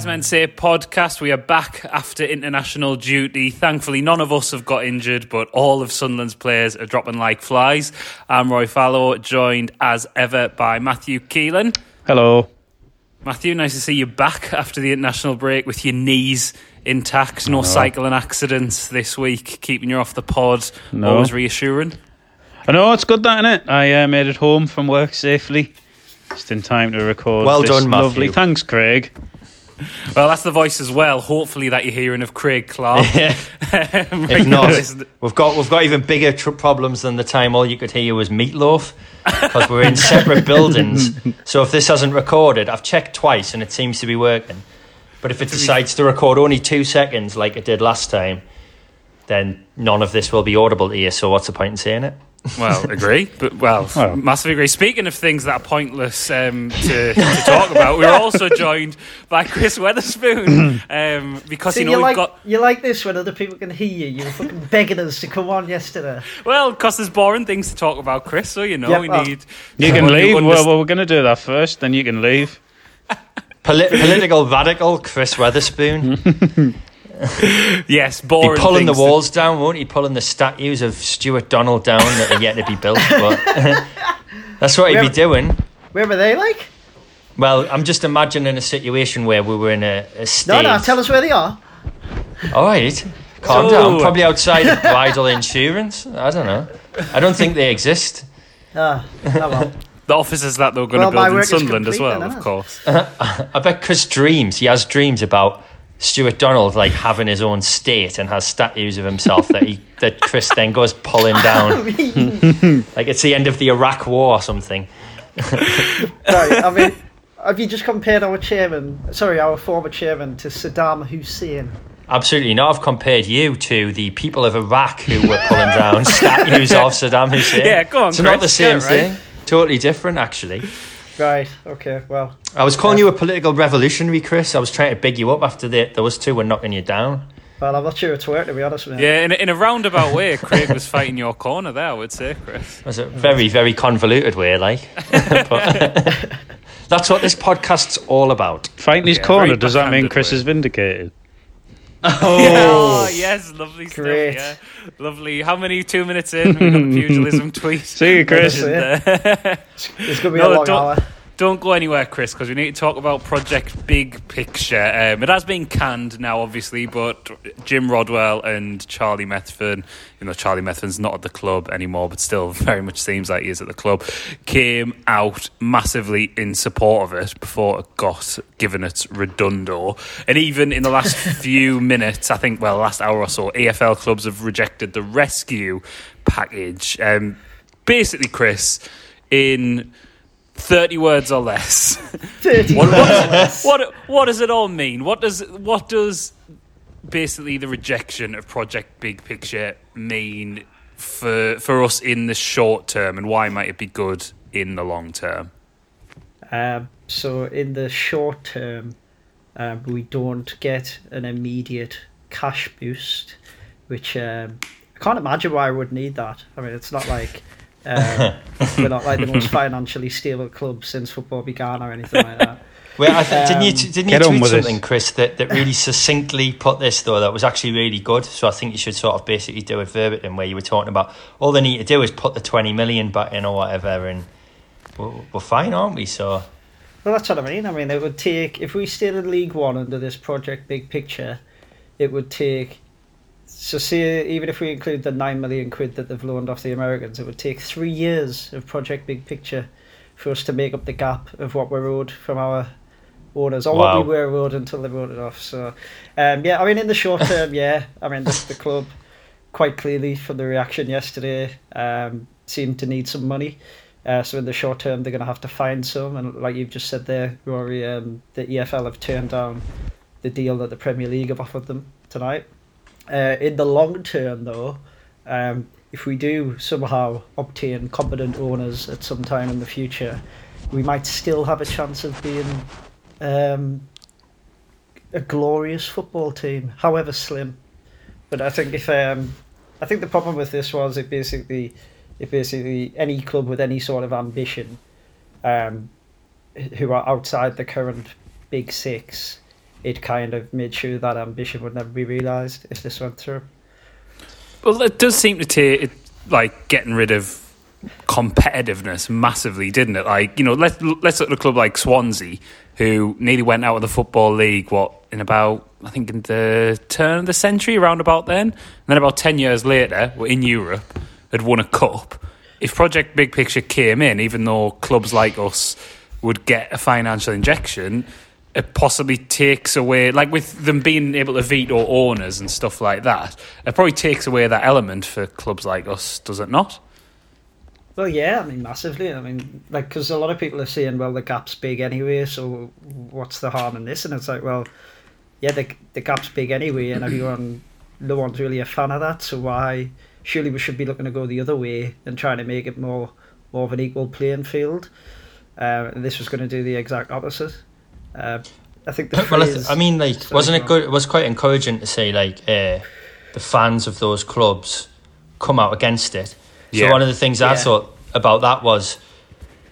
Welcome Wise Men Say podcast. We are back after international duty. Thankfully, none of us have got injured, but all of Sunderland's players are dropping like flies. I'm Rory Fallow, joined as ever by Matthew Keelan. Hello. Matthew, nice to see you back after the international break with your knees intact. No cycling accidents this week, keeping you off the pod. No. Always reassuring. I know it's good, that innit? I uh, made it home from work safely, just in time to record. Well this done, Matthew. Lovely, thanks, Craig. Well, that's the voice as well. Hopefully, that you're hearing of Craig Clark. If not, we've got we've got even bigger tr- problems than the time all you could hear was meatloaf because we're in separate buildings. So if this hasn't recorded, I've checked twice and it seems to be working. But if it decides to record only two seconds like it did last time, then none of this will be audible to you. So what's the point in saying it? Well, agree, but well, Well. massively agree. Speaking of things that are pointless um, to, to talk about, we're also joined by Chris Weatherspoon um, because See, you know you we've like got you like this when other people can hear you. You were fucking begging us to come on yesterday. well, because there's boring things to talk about, Chris. So you know Yep, we well, need You can leave. underst- Well, well, we're going to do that first, then you can leave. Poli- political radical Chris Weatherspoon. yes, Be boring. pulling the things to- walls down, won't he? Pulling the statues of Stewart Donald down that are yet to be built. But that's what he'd be doing. Where were they like? Well, I'm just imagining a situation where we were in a, a state. No, no. Tell us where they are. All right, calm So- down. Probably outside of Bridle Insurance. I don't know. I don't think they exist. Ah, oh well. the offices that they were going Well, to build in work is Sunderland as well, then, of course. I bet Chris dreams. He has dreams about Stewart Donald like having his own state and has statues of himself that he that Chris then goes pulling down. like it's the end of the Iraq War or something. right, I mean, have you just compared our chairman, sorry, our former chairman, to Saddam Hussein? Absolutely not. I've compared you to the people of Iraq who were pulling down statues of Saddam Hussein. Yeah, go on, It's not the same get it right. thing. Totally different, actually. Right. Okay. Well, I was calling you a political revolutionary, Chris. I was trying to big you up after the, those two were knocking you down. well, I'm not sure it's worked to be honest with you. Yeah, in a, in a roundabout way, Craig was fighting your corner there. I would say, Chris. It was a very, very convoluted way, like. But that's what this podcast's all about. Fighting his Yeah, corner, does that mean Chris way. is vindicated? Oh, oh, yes, lovely stuff. Yeah, lovely. How many two minutes in? We got the pugilism tweet. See you, Chris. That's And, It's gonna be No, a long hour. Don't go anywhere, Chris, because we need to talk about Project Big Picture. Um, it has been canned now, obviously, but Jim Rodwell and Charlie Methven, you know, Charlie Methven's not at the club anymore, but still very much seems like he is at the club, came out massively in support of it before it got given its redundo. And even in the last few minutes, I think, well, last hour or so, EFL clubs have rejected the rescue package. Um, basically, Chris, in 30 words or less. 30 what, what, less. what, what does it all mean? What does what does basically the rejection of Project Big Picture mean for for us in the short term, and why might it be good in the long term? Um, so in the short term, um, we don't get an immediate cash boost, which um, I can't imagine why I would need that. I mean, it's not like uh, we're not like the most financially stable club since football began or anything like that. Well, I th- didn't you Um, didn't you get on tweet with it. something, Chris, that, that really succinctly put this though that was actually really good. So I think you should sort of basically do it verbatim, where you were talking about all they need to do is put the twenty million back in or whatever, and we're, we're fine, aren't we? So Well, that's what I mean. I mean, it would take if we stayed in League One under this project big picture, it would take. So, say even if we include the nine million quid that they've loaned off the Americans, it would take three years of project big picture for us to make up the gap of what we're owed from our owners, or Wow. what we were owed until they wrote it off. So, um, yeah, I mean, in the short term, yeah, I mean, the, the club quite clearly from the reaction yesterday um, seemed to need some money. Uh, so in the short term, they're going to have to find some, and like you've just said there, Rory, um, the EFL have turned down the deal that the Premier League have offered them tonight. Uh, in the long term, though, um, if we do somehow obtain competent owners at some time in the future, we might still have a chance of being um, a glorious football team, however slim. But I think if um, I think the problem with this was it basically, it basically any club with any sort of ambition, um, who are outside the current big six, it kind of made sure that ambition would never be realised if this went through. Well, it does seem to take it, like getting rid of competitiveness massively, didn't it? Like you know, let's let's look at a club like Swansea, who nearly went out of the football league. What in about I think in the turn of the century, around about then, and then about ten years later, were in Europe, had won a cup. If Project Big Picture came in, even though clubs like us would get a financial injection, it possibly takes away, like with them being able to veto owners and stuff like that, it probably takes away that element for clubs like us, does it not? Well, yeah, I mean, massively. I mean, like, because a lot of people are saying, well, the gap's big anyway, so what's the harm in this? And it's like, well, yeah, the, the gap's big anyway, and everyone, no one's really a fan of that, so why? Surely we should be looking to go the other way and trying to make it more, more of an equal playing field. Uh, and this was going to do the exact opposite. Uh, I think the well, I, th- I mean, like, sorry, wasn't it good? It was quite encouraging to see like uh, the fans of those clubs come out against it. So one of the things yeah. I thought about that was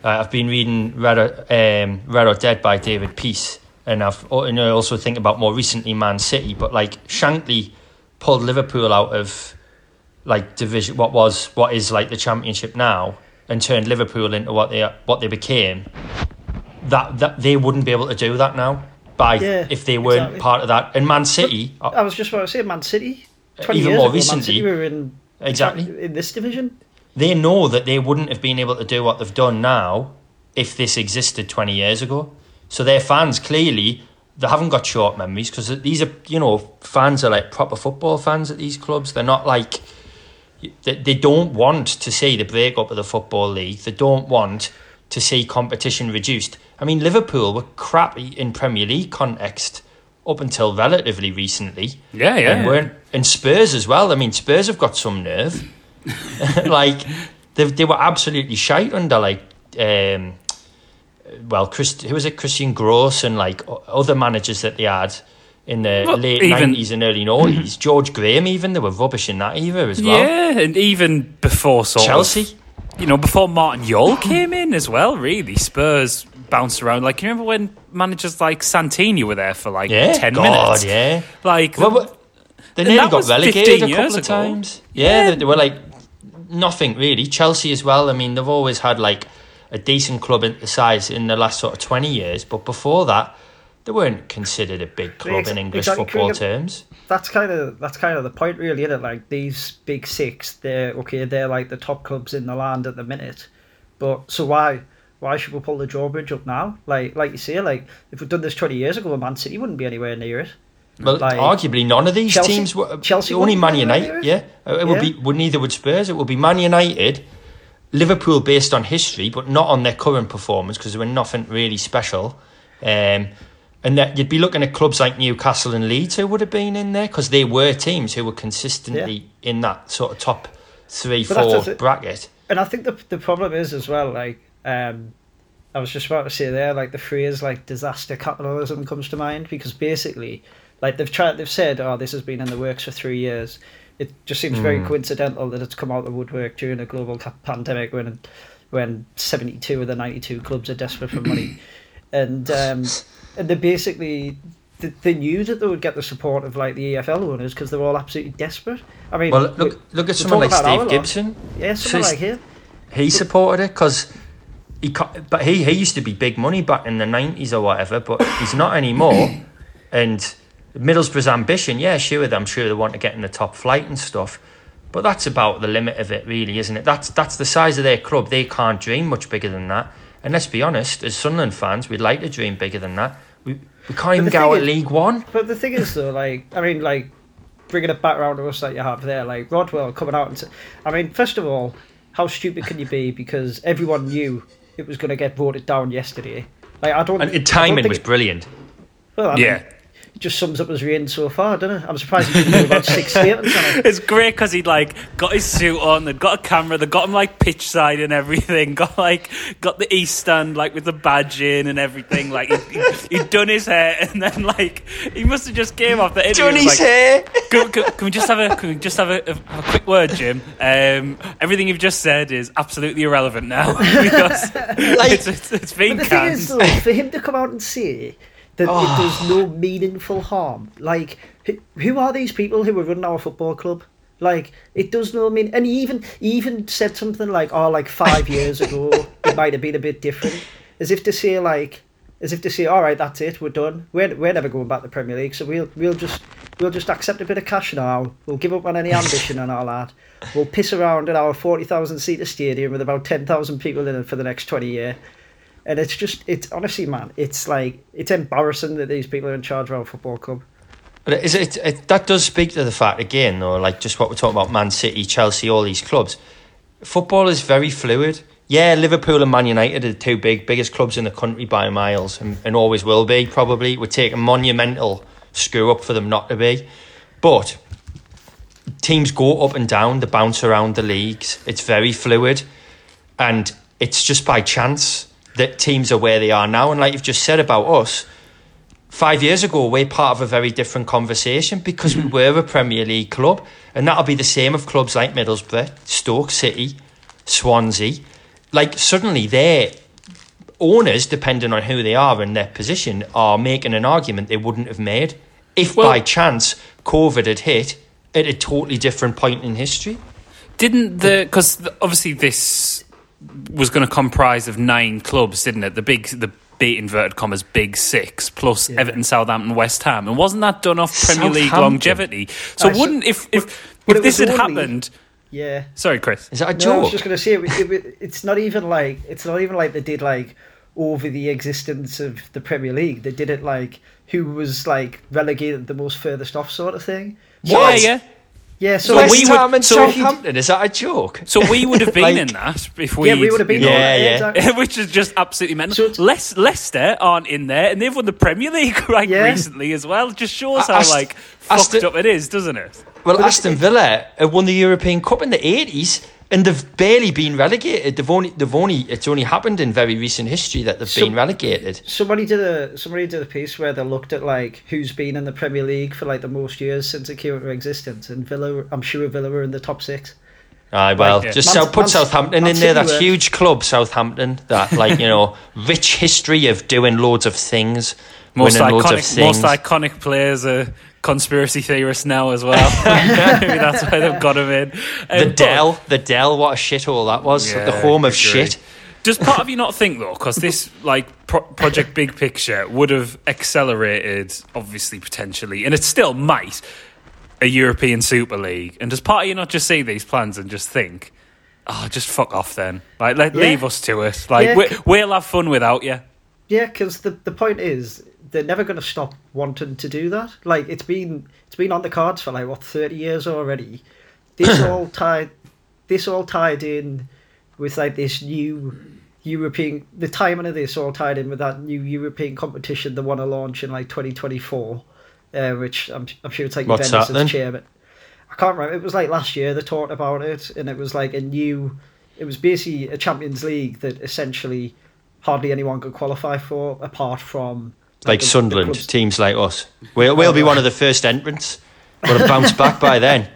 uh, I've been reading Red or, um, Red or Dead by David Peace, and I've oh, and I also think about more recently Man City. But like Shankly pulled Liverpool out of like division, what was what is like the Championship now, and turned Liverpool into what they what they became that that they wouldn't be able to do that now by yeah, if they weren't exactly. part of that. And Man City, but I was just about to say Man City. Uh, twenty even years more ago, recently, Man City were in exactly in this division. They know that they wouldn't have been able to do what they've done now if this existed twenty years ago. So their fans clearly they haven't got short memories because these are you know fans are like proper football fans at these clubs. They're not like they, they don't want to see the breakup of the football league. They don't want to see competition reduced. I mean, Liverpool were crappy in Premier League context up until relatively recently. Yeah, yeah. And, weren't, and Spurs as well. I mean, Spurs have got some nerve. like, they, they were absolutely shite under, like, um, well, Chris, who was it? Christian Gross and, like, other managers that they had in the well, late even, 90s and early 90s. George Graham, even, they were rubbish in that era as well. Yeah, and even before sort Chelsea. Of, you know, before Martin Jol came in as well, really, Spurs bounced around. Like, you remember when managers like Santini were there for like yeah, 10 God, minutes? yeah. Like, well, they nearly got relegated a couple of times. Yeah, yeah, they were like nothing really. Chelsea as well. I mean, they've always had like a decent club in the size in the last sort of 20 years, but before that, they weren't considered a big club in English exactly. football terms that's kind of that's kind of the point, really, isn't it? Like these big six, they're okay. They're like the top clubs in the land at the minute, but so why why should we pull the drawbridge up now? Like like you say, like if we'd done this twenty years ago, Man City wouldn't be anywhere near it. Well, like, arguably none of these Chelsea, teams were. Chelsea only Man United. Yeah, it would yeah. be. Would neither would Spurs. It would be Man United, Liverpool based on history, but not on their current performance because they were nothing really special. Um, and that you'd be looking at clubs like Newcastle and Leeds who would have been in there because they were teams who were consistently yeah. in that sort of top three, but four bracket. And I think the the problem is as well, like um, I was just about to say there, like the phrase like disaster capitalism comes to mind because basically, like they've tried, they've said, oh, this has been in the works for three years. It just seems mm. very hmm. coincidental that it's come out of the woodwork during a global pandemic when when seventy two of the ninety two clubs are desperate for money, and. Um, and they basically they knew that they would get the support of like the EFL owners because they were all absolutely desperate. I mean, well, look we, look at someone like Steve Gibson. Yeah, someone so like him. He supported it because he, but he he used to be big money back in the nineties or whatever, but he's not anymore. and Middlesbrough's ambition, yeah, sure, I'm sure they want to get in the top flight and stuff. But that's about the limit of it, really, isn't it? That's that's the size of their club. They can't dream much bigger than that. And let's be honest, as Sunderland fans, we'd like to dream bigger than that. We, we can't even go at League One. But the thing is, though, like, I mean, like, bringing it back around to us that you have there, like, Rodwell coming out and. T- I mean, first of all, how stupid can you be? Because everyone knew it was going to get voted down yesterday. Like, I don't. And timing was brilliant. Well, I yeah. Mean, just sums up his reign so far, doesn't it? I'm surprised he didn't do about six statements on it. It's great because he'd like got his suit on, they'd got a camera, they got him like pitch side and everything, got like got the east stand like with the badge in and everything. Like he, had done his hair, and then like he must have just came off the interview. Done his like, hair. Can, can, can, we just have a can we just have a, have a quick word, Jim? Um, everything you've just said is absolutely irrelevant now because like, it's, it's, it's been but the canned. thing is, though, for him to come out and say that oh. it does no meaningful harm. Like, who are these people who are running our football club? Like, it does no mean. And he even he even said something like, "Oh, like five years ago, it might have been a bit different," as if to say like, as if to say, "All right, that's it, we're done. We're we're never going back to the Premier League, so we'll we'll just we'll just accept a bit of cash now. We'll give up on any ambition and all that. We'll piss around in our forty thousand seater stadium with about ten thousand people in it for the next twenty year." And it's just, it's honestly, man, it's like, it's embarrassing that these people are in charge of our football club. But is it, it, that does speak to the fact again, though, like just what we're talking about, Man City, Chelsea, all these clubs. Football is very fluid. Yeah, Liverpool and Man United are the two big biggest clubs in the country by miles, and, and always will be. Probably would take a monumental screw up for them not to be, but teams go up and down, they bounce around the leagues. It's very fluid, and it's just by chance that teams are where they are now. And like you've just said about us, five years ago, we're part of a very different conversation because we were a Premier League club. And that'll be the same of clubs like Middlesbrough, Stoke City, Swansea. Like, suddenly their owners, depending on who they are and their position, are making an argument they wouldn't have made if well, by chance COVID had hit at a totally different point in history. Didn't the. Because obviously this was going to comprise of nine clubs, didn't it? The big, the big inverted commas big six plus yeah. Everton, Southampton, West Ham, and wasn't that done off Premier League longevity? So uh, wouldn't if if if this had only, happened? Yeah. Sorry, Chris. Is that a no, joke? I was just going to say it, it, it's not even like it's not even like they did like over the existence of the Premier League. They did it like who was like relegated the most furthest off sort of thing. What? Yeah, yeah. Yeah, so, so West we Ham would, and so Southampton, is that a joke? So we would have been like, in that if we. Yeah, we would have been. Yeah, yeah. Exactly. Which is just absolutely mental. So Les- Leicester aren't in there, and they've won the Premier League right yeah. recently as well. Just shows how Ast- like fucked Aston, up it is, doesn't it? Well, Aston Villa won the European Cup in the eighties and they've barely been relegated. They've only, they've only, it's only happened in very recent history that they've been relegated. Somebody did a, somebody did a piece where they looked at like who's been in the Premier League for like the most years since it came into existence, and Villa, I'm sure Villa were in the top six. Aye, well, like, just Man, put Man, Southampton Man in there. That huge club, Southampton. That like you know, rich history of doing loads of things, most winning iconic, loads of things. Most iconic players are conspiracy theorists now as well. Maybe that's why they've got him in. Um, the Dell, the Dell, what a shithole that was. Yeah, the home of shit. Does part of you not think though, because this like pro- project big picture would have accelerated, obviously potentially, and it still might, a European Super League? And does part of you not just see these plans and just think, oh, just fuck off then, like let, yeah. leave us to it, like yeah. we, we'll have fun without you. Yeah, because the the point is they're never going to stop wanting to do that. Like it's been it's been on the cards for like what thirty years already. This all tied this all tied in with like this new European the timing of this all tied in with that new European competition they want to launch in like twenty twenty four, uh, which I'm I'm sure it's like What's Juventus as chairman. I can't remember. It was like last year they talked about it, and it was like a new. It was basically a Champions League that essentially hardly anyone could qualify for apart from like, Sunderland, the teams like us. We'll, we'll be one of the first entrants. We'll have bounced back by then.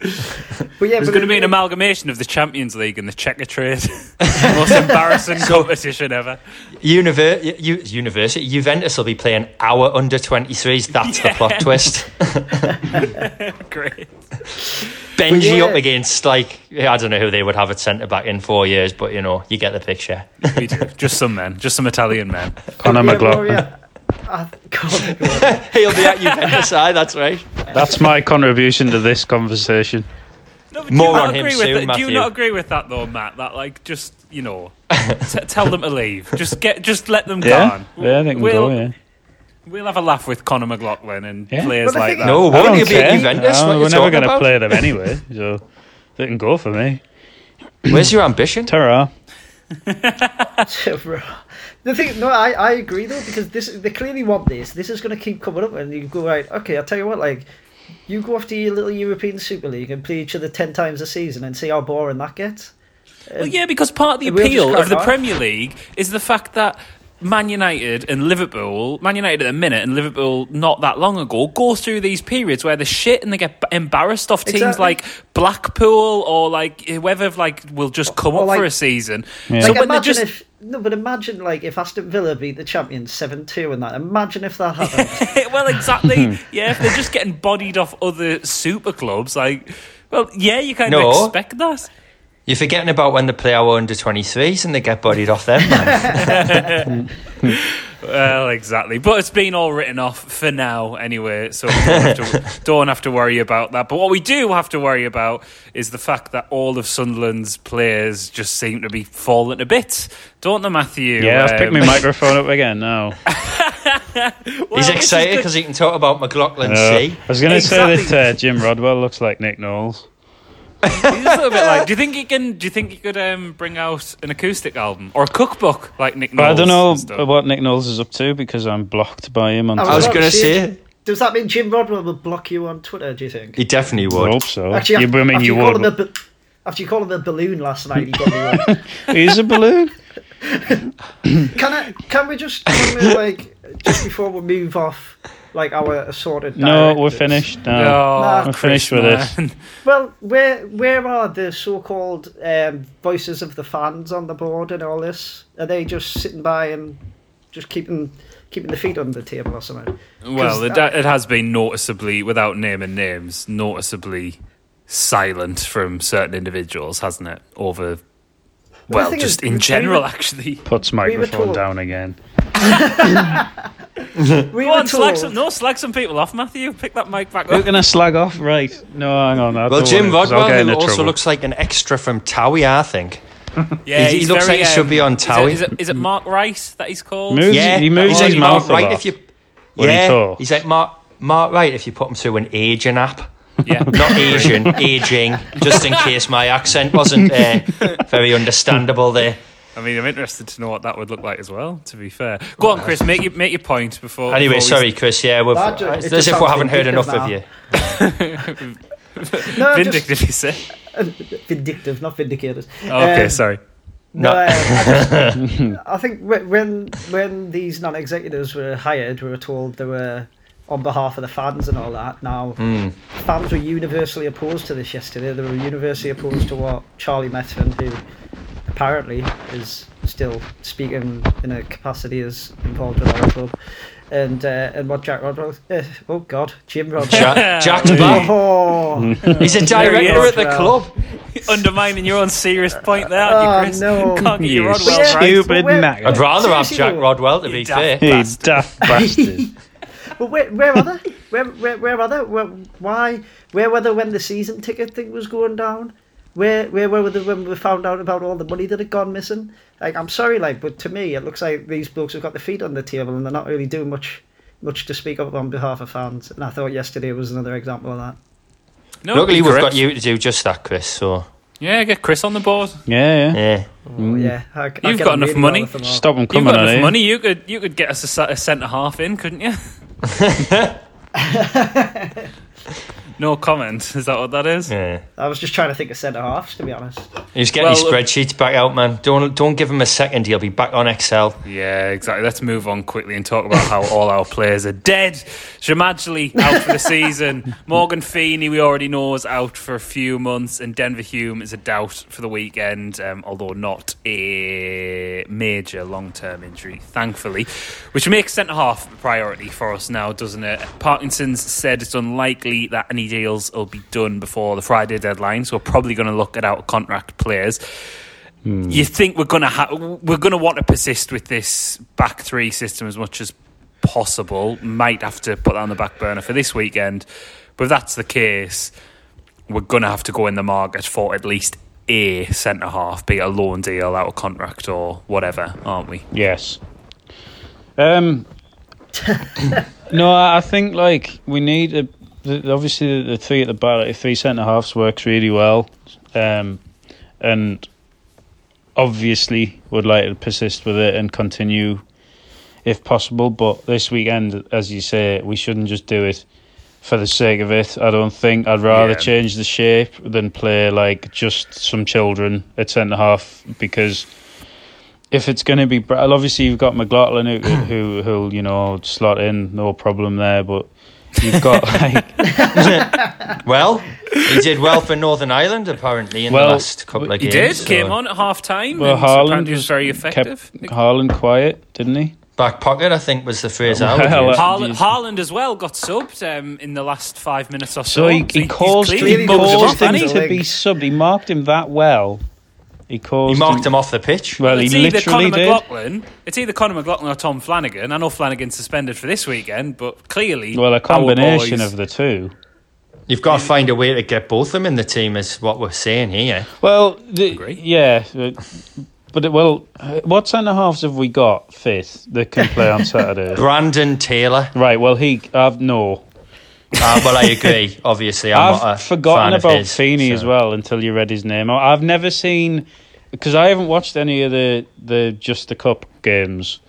But yeah, There's going to be an amalgamation of the Champions League and the Checkatrade. Most embarrassing competition ever. Univer- U- University Juventus will be playing our under 23s. That's yeah. the plot twist. Great. Benji yeah. up against like I don't know who they would have at centre back in four years, but you know you get the picture. Just some men, just some Italian men. Conor McLaughlin. He'll be at Juventus side, that's right. That's my contribution to this conversation. No, More on him soon, Matthew. Do you not agree with that though, Matt? That like just you know, t- tell them to leave. Just get, just let them yeah? go. Yeah, they can we'll, go. Yeah. We'll have a laugh with Conor McLaughlin and yeah. players like that. No, won't you be at Juventus? No, we're never going to play them anyway, so they can go for me. Where's your ambition? Terra. The thing, no, I, I agree though because this they clearly want this. This is going to keep coming up, and you go right. Okay, I'll tell you what. Like, you go after your little European Super League and play each other ten times a season and see how boring that gets. Well, um, yeah, because part of the appeal of the Premier League is the fact that Man United and Liverpool, Man United at the minute and Liverpool not that long ago, go through these periods where they're shit and they get embarrassed off teams Exactly. like Blackpool or like whoever like will just come Or up like- for a season. Yeah. So like when they imagine just if no, but imagine like if Aston Villa beat the champions seven two and that. Imagine if that happened. well, exactly. yeah, if they're just getting bodied off other super clubs, like, well, yeah, you kind No. of expect that. You're forgetting about when they play our under 23s and they get bodied off them, man. Well, exactly. But it's been all written off for now, anyway. So don't have, to, don't have to worry about that. But what we do have to worry about is the fact that all of Sunderland's players just seem to be falling to bits, don't they, Matthew? Yeah, I've picked my Um, microphone up again now. well, He's excited good. because he can talk about McLaughlin Uh, C. I was going to say Exactly. that uh, Jim Rodwell looks like Nick Knowles. He's a little bit like. Do you think he can? Do you think he could um, bring out an acoustic album or a cookbook like Nick? But I don't know what Nick Knowles is up to because I'm blocked by him on I I was going to to say- say, Does that mean Jim Rodwell will block you on Twitter? Do you think? he definitely would. I hope so. Actually, you, I mean, after you called him a would. after you called him a balloon last night, he got me one. He's a balloon. Can I? Can we just can we, like just before we move off like our assorted? No, we're finished No, Oh, Nah. We're Chris, finished with this. Well, where where are the so-called um, voices of the fans on the board and all this? Are they just sitting by and just keeping keeping the feet on the table or something? Well, it, that- it has been noticeably, without naming names, noticeably silent from certain individuals, hasn't it? Over, the well, just is, in we general, were- actually. Puts microphone told- down again. We Go were on, slag some, no, slag some people off, Matthew. Pick that mic back up. Who up. can I slag off? Right. No, hang on. I Well, Jim wanna, 'cause I'll get Rodwell, who also trouble. looks like an extra from Towie, I think. Yeah, He- he looks very, like he should be um, on is it- Towie. Is it, is it Mark Rice that he's called? Moves, Yeah, he moves he's his like mouth Mark a Wright if you. When he yeah, he's like Mark Mark Wright if you put him through an aging app. Yeah. Not Asian, aging, just in case my accent wasn't uh, very understandable there. I mean, I'm interested to know what that would look like as well. To be fair, go on, Chris. Make your make your point before. Anyway, before we- sorry, Chris. Yeah, we've, That ju- it it's as if we haven't heard enough vindictive of you. No, Vindictive, you say? vindictive, not vindicated. Okay, Um, sorry. No, No. I, just, I think when when these non-executives were hired, we were told they were on behalf of the fans and all that. Now, Hmm. fans were universally opposed to this yesterday. They were universally opposed to what Charlie Methven, who apparently is still speaking in a capacity as involved with our club, and uh, and what Jack Rodwell. Uh, oh God, Jim Rodwell. Jack, Jack's back. Oh, He's a There he director at the club. Undermining your own serious point there, aren't Oh, you, Chris? no. Can't get your You Rodwell Yeah. right. stupid Where- I'd rather have Jack. Rodwell, to You be daft fair. You bastard. daft bastard. But where, where are they? Where, where, where are they? Where, why? Where were they when the season ticket thing was going down? Where, where were they when we found out about all the money that had gone missing? Like, I'm sorry, like, but to me, it looks like these blokes have got their feet on the table and they're not really doing much, much to speak up on behalf of fans. And I thought yesterday was another example of that. No, Luckily, we've got you to do just that, Chris. So Yeah, get Chris on the board. Yeah, yeah. yeah, Oh, mm. yeah, I, I You've got enough really money. well with them all. Stop him You've coming got enough here. money. You could you could get us a, a centre half in, couldn't you? ハハハハ! No comment. Is that what that is? yeah. I was just trying to think of centre halves, to be honest. He's getting Well, his spreadsheets back out, man. Don't don't give him a second. He'll be back on Excel. Yeah, exactly. Let's move on quickly and talk about how all our players are dead. Xhemajli out for the season. Morgan Feeney, we already know, is out for a few months. And Denver Hume is a doubt for the weekend, um, although not a major long term injury, thankfully. Which makes centre half a priority for us now, doesn't it? Parkinson's said it's unlikely that any deals will be done before the Friday deadline, so we're probably going to look at out contract players you think we're gonna ha- we're gonna want to persist with this back three system as much as possible. Might have to put that on the back burner for this weekend, but if that's the case, we're gonna have to go in the market for at least a centre half, be it a loan deal, out of contract or whatever, aren't we? Yes. Um. no, I think like we need a. The, obviously, the, the three at the back, the three centre halves works really well, um, and obviously would like to persist with it and continue if possible. But this weekend, as you say, we shouldn't just do it for the sake of it. I don't think I'd rather Yeah. change the shape than play like just some children at centre half because if it's going to be, obviously you've got McLaughlin who, who who'll you know slot in, no problem there. But you've got like, well, he did well for Northern Ireland apparently in Well, the last couple of years. He games. did, so- came on at half time. well, and Haaland apparently was was very effective. kept Haaland quiet, didn't he? Back pocket, I think, was the phrase I would Well, use. uh, Haaland, as well got subbed um, in the last five minutes or so. So he, he he's caused, clearly he mugged him caused off, him hasn't to be subbed. He marked him that well. He caused He marked him off the pitch. Well, he it's either literally Conor did. McLaughlin. It's either Conor McLaughlin or Tom Flanagan. I know Flanagan's suspended for this weekend, but clearly, Well, a combination boys- of the two. You've got to find a way to get both of them in the team, is what we're saying here. Well, the, Agree. yeah, uh, but it, well, uh, what centre halves have we got fit that can play on Saturday? Brandon Taylor. right. Well, he, I've no. Uh, well, I agree. Obviously, I'm I've not a forgotten fan of about his, Feeney so- as well until you read his name. I- I've never seen because I haven't watched any of the the just the cup games.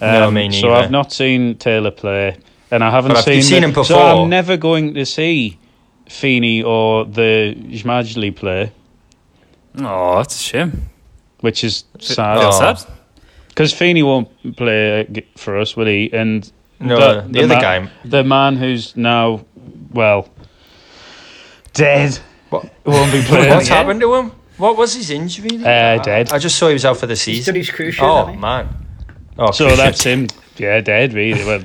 Um, No, me So. I've not seen Taylor play, and I haven't But seen. you've seen the- him So. I'm never going to see Feeney or the Xhemajli play, Oh, that's a shame. which is Oh. sad. Feel sad. Because Feeney won't play uh, for us, will he? And No, the, the, other ma- guy. the man who's now, well, dead, What, won't be playing. what's again? happened to him? What was his injury? Uh, dead. I just saw he was out for the He's season. done his cruise Oh man. Oh, So that's him. Yeah, dead. Really. Well,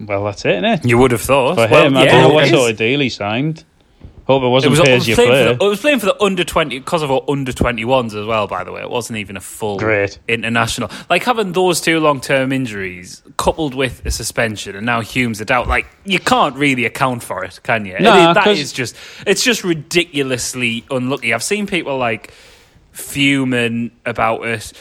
well, that's it, isn't it? You would have thought. For well, him, I yeah, don't know it what is. sort of deal he signed. Hope it It wasn't was, pay it as you playing play. for the, it was playing for the under 20 Kosovo under 21s as well by the way it wasn't even a full Great. international like having those two long-term injuries coupled with a suspension and now Hume's a doubt like you can't really account for it can you Nah, It- that 'cause- just it's just ridiculously unlucky I've seen people like fuming about it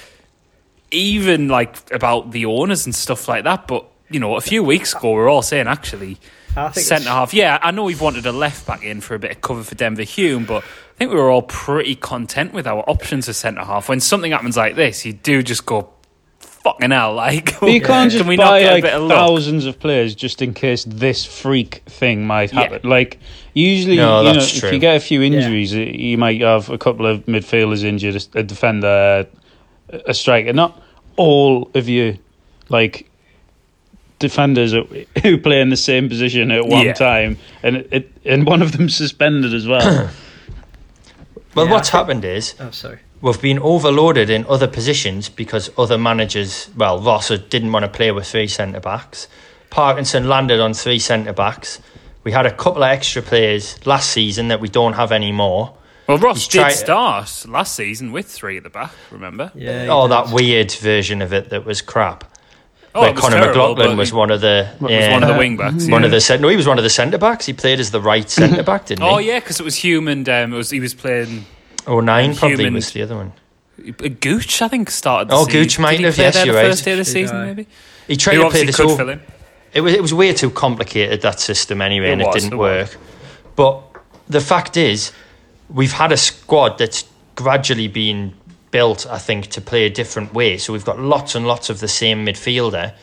even like about the owners and stuff like that but you know a few weeks ago we are all saying actually centre it's- half. Yeah, I know we've wanted a left back in for a bit of cover for Denver Hume, but I think we were all pretty content with our options as centre half. When something happens like this, you do just go fucking hell. Like, But you can't just can we buy get like a of thousands of players just in case this freak thing might Yeah. happen. Like usually, No, you know, if you get a few injuries, you might have a couple of midfielders injured, a defender, a striker. Not all of you, like defenders who play in the same position at one Yeah. time, and it, it and one of them suspended as well. Well, Yeah, what's think- happened is Oh, sorry. we've been overloaded in other positions because other managers, well, Ross didn't want to play with three centre backs. Parkinson landed on three centre backs. We had a couple of extra players last season that we don't have anymore. Well, Ross He's did tried- start last season with three at the back. Remember? Yeah. oh, did. that weird version of it that was crap. Oh, where Conor terrible, McLaughlin was one of the was yeah, one of the wing backs. one yeah. of the no, he was one of the centre backs. He played as the right centre back, didn't he? Oh yeah, because it was Hume and um, it was he was playing. Oh nine probably Human- was the other one. uh, Gooch, I think, started. The Oh, season. Gooch might he have, yes, there the you're right. first day of the season, maybe. He tried Who to play this over. It was it was way too complicated that system anyway, It and it didn't it work. But the fact is, we've had a squad that's gradually been built, I think, to play a different way. So we've got lots and lots of the same midfielder,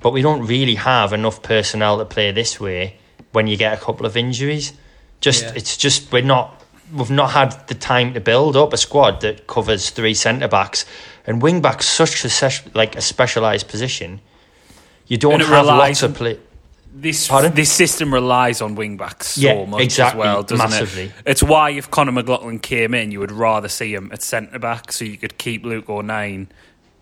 but we don't really have enough personnel to play this way when you get a couple of injuries. Just Yeah. it's just we're not we've not had the time to build up a squad that covers three centre backs and wing backs such a ses- like a specialised position. You don't have lots of play. This Pardon? this system relies on wing backs so Yeah, much exactly, as well, doesn't massively. it? It's why if Conor McLaughlin came in, you would rather see him at centre back, so you could keep Luke O'Nien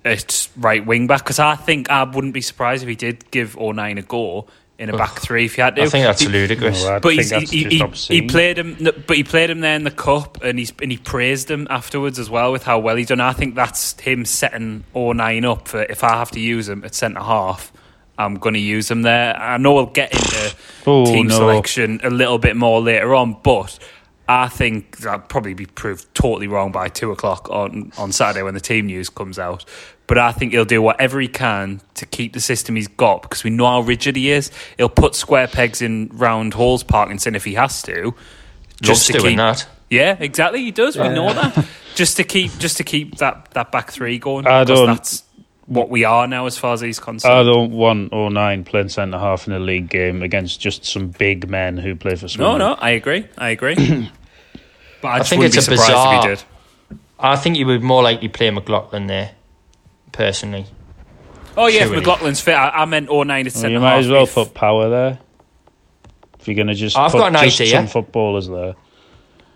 at right wing back. Because I think I wouldn't be surprised if he did give O'Nine a go in a back three if he had to. I think that's He- ludicrous. No, but he's, he, he, he played him, but he played him there in the cup, and he's and he praised him afterwards as well with how well he's done. I think that's him setting O'Nien up for if I have to use him at centre half, I'm going to use him there. I know we'll get into Oh, team no. selection a little bit more later on, but. I think I'll probably be proved totally wrong by two o'clock on, on Saturday when the team news comes out. But I think he'll do whatever he can to keep the system he's got because we know how rigid he is. He'll put square pegs in round holes, Parkinson, if he has to. Loves to doing keep, that. Yeah, exactly. He does. We know that. just to keep, just to keep that, that back three going. I don't- That's what we are now, as far as he's I concerned. don't want O'Nien playing centre half in a league game against just some big men who play for no, Swindon. no, I agree. I agree. but I, just think wouldn't it's be a bizarre- if he did. I think you would more likely play McLaughlin there, personally. Oh yeah, if McLaughlin's fit, I, I meant O'Nien at Well, centre you might half. as well if- put power there. If you're going to just I've put got an just idea. some footballers there.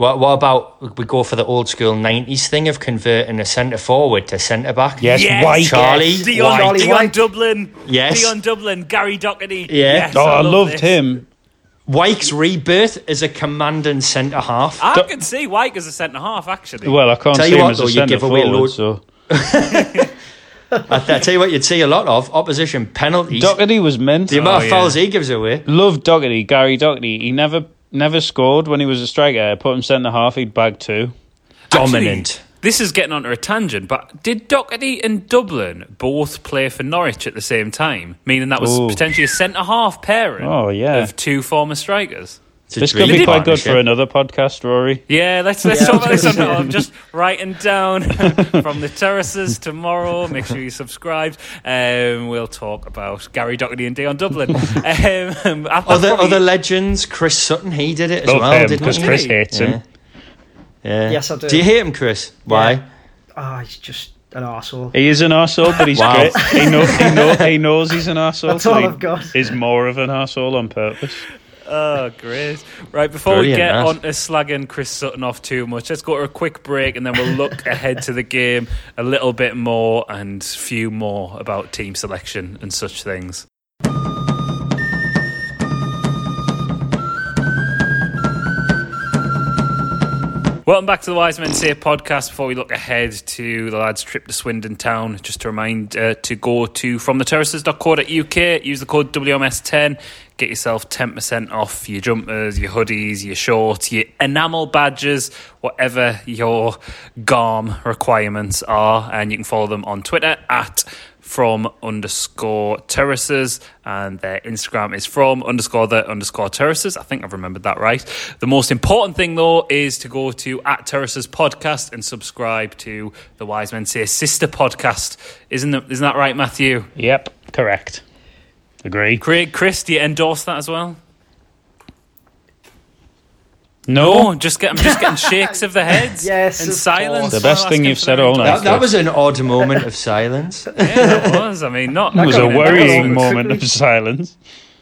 What, what about we go for the old school 90s thing of converting a centre forward to centre back? Yes, Yes, Wyke. Charlie, Dion, Wyke. Charlie Dion Wyke. Dublin. Yes. Dion Dublin. Gary Doherty. Yeah. Yes, Oh, I, love loved this. him. Wyke's rebirth as a commanding centre half. I can see Wyke as a centre half actually. Well, I can't Tell see you him what, as a though, you centre give away forward. load- So I, I tell you what, you'd see a lot of opposition penalties. Doherty was mint. the amount Oh, of yeah. fouls he gives away. Loved Doherty, Gary Doherty. He never never scored when he was a striker. I put him centre half. He'd bag two. Dominant. Actually, this is getting onto a tangent, but did Doherty and Dublin both play for Norwich at the same time? Meaning that was Ooh. potentially a centre half pairing Oh yeah. of two former strikers. It's a This could be quite good for another podcast, Rory. Yeah, let's let's Yeah, talk about this. I was On, gonna I'm just writing down from the terraces tomorrow. Make sure you subscribe. Um, we'll talk about Gary Doherty and Dion Dublin. um, Other probably- other legends, Chris Sutton, he did it as Love well, him didn't because? Chris hates Yeah. him. Yeah. Yes, I do. Do you hate him, Chris? Why? Yeah. Oh, he's just an arsehole. He is an arsehole, but he's Wow. great. He, know, he, know, he knows he's an arsehole. That's so all I've got. Is more of an arsehole on purpose. Oh, great. Right, before Brilliant, we get that. on to slagging Chris Sutton off too much, let's go to a quick break and then we'll look ahead to the game a little bit more and few more about team selection and such things. Welcome back to the Wise Men Say podcast. Before we look ahead to the lads' trip to Swindon Town, just to remind uh, to go to fromtheterraces.co.uk, use the code WMS10, get yourself 10% off your jumpers, your hoodies, your shorts, your enamel badges, whatever your GARM requirements are. And you can follow them on Twitter at from underscore terraces and their Instagram is from underscore the underscore terraces. I think I've remembered that right. The most important thing though is to go to at terraces podcast and subscribe to the Wise Men Say sister podcast. Isn't it, isn't that right, Matthew? Yep, correct. Agree. Craig, Chris, do you endorse that as well? No, just get, I'm just getting shakes of the heads Yes, and of silence. course. The best thing you've said all night. That, that was an odd moment of silence. Yeah, that was. I mean, not. it was a worrying moment of silence.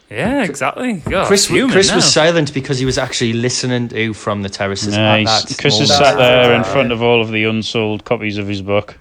Yeah, exactly. God, Chris, Chris now. was silent because he was actually listening to From the Terraces. at Nice. that Chris has sat there in front of all of the unsold copies of his book.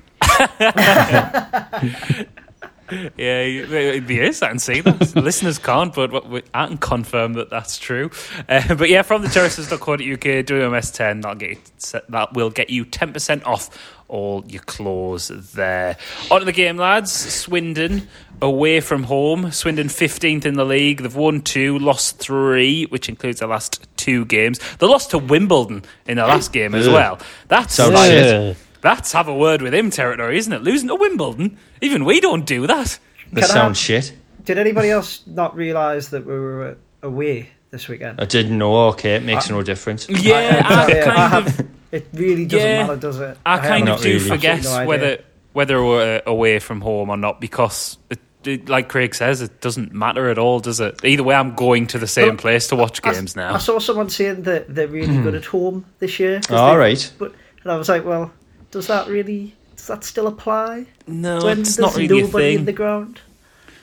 Yeah, he he is. I can see that. Listeners can't, but we, I can confirm that that's true. Uh, but yeah, from the terraces.co.uk, WMS10, that'll get you, that will get you 10% off all your clothes there. On to the game, lads. Swindon away from home. Swindon 15th in the league. They've won two, lost three, which includes the last two games. They lost to Wimbledon in the last game as well. That's Sounds like- shit. That's have a word with him territory, isn't it? Losing to Wimbledon. Even we don't do that. That Can I- sounds shit. Did anybody else not realise that we were away this weekend? I didn't know. Okay, it makes no difference. Yeah, I, yeah, kind I of. have- It really doesn't Yeah. matter, does it? I have kind of Not do really. forget absolutely no idea. whether whether we're uh, away from home or not because, it, it, like Craig says, it doesn't matter at all, does it? Either way, I'm going to the same Well, place to watch I- games I now. saw someone saying that they're really good at home this year. 'cause All they- right. But and I was like, well, does that really? Does that still apply No, when it's not really a nobody in thing. the ground?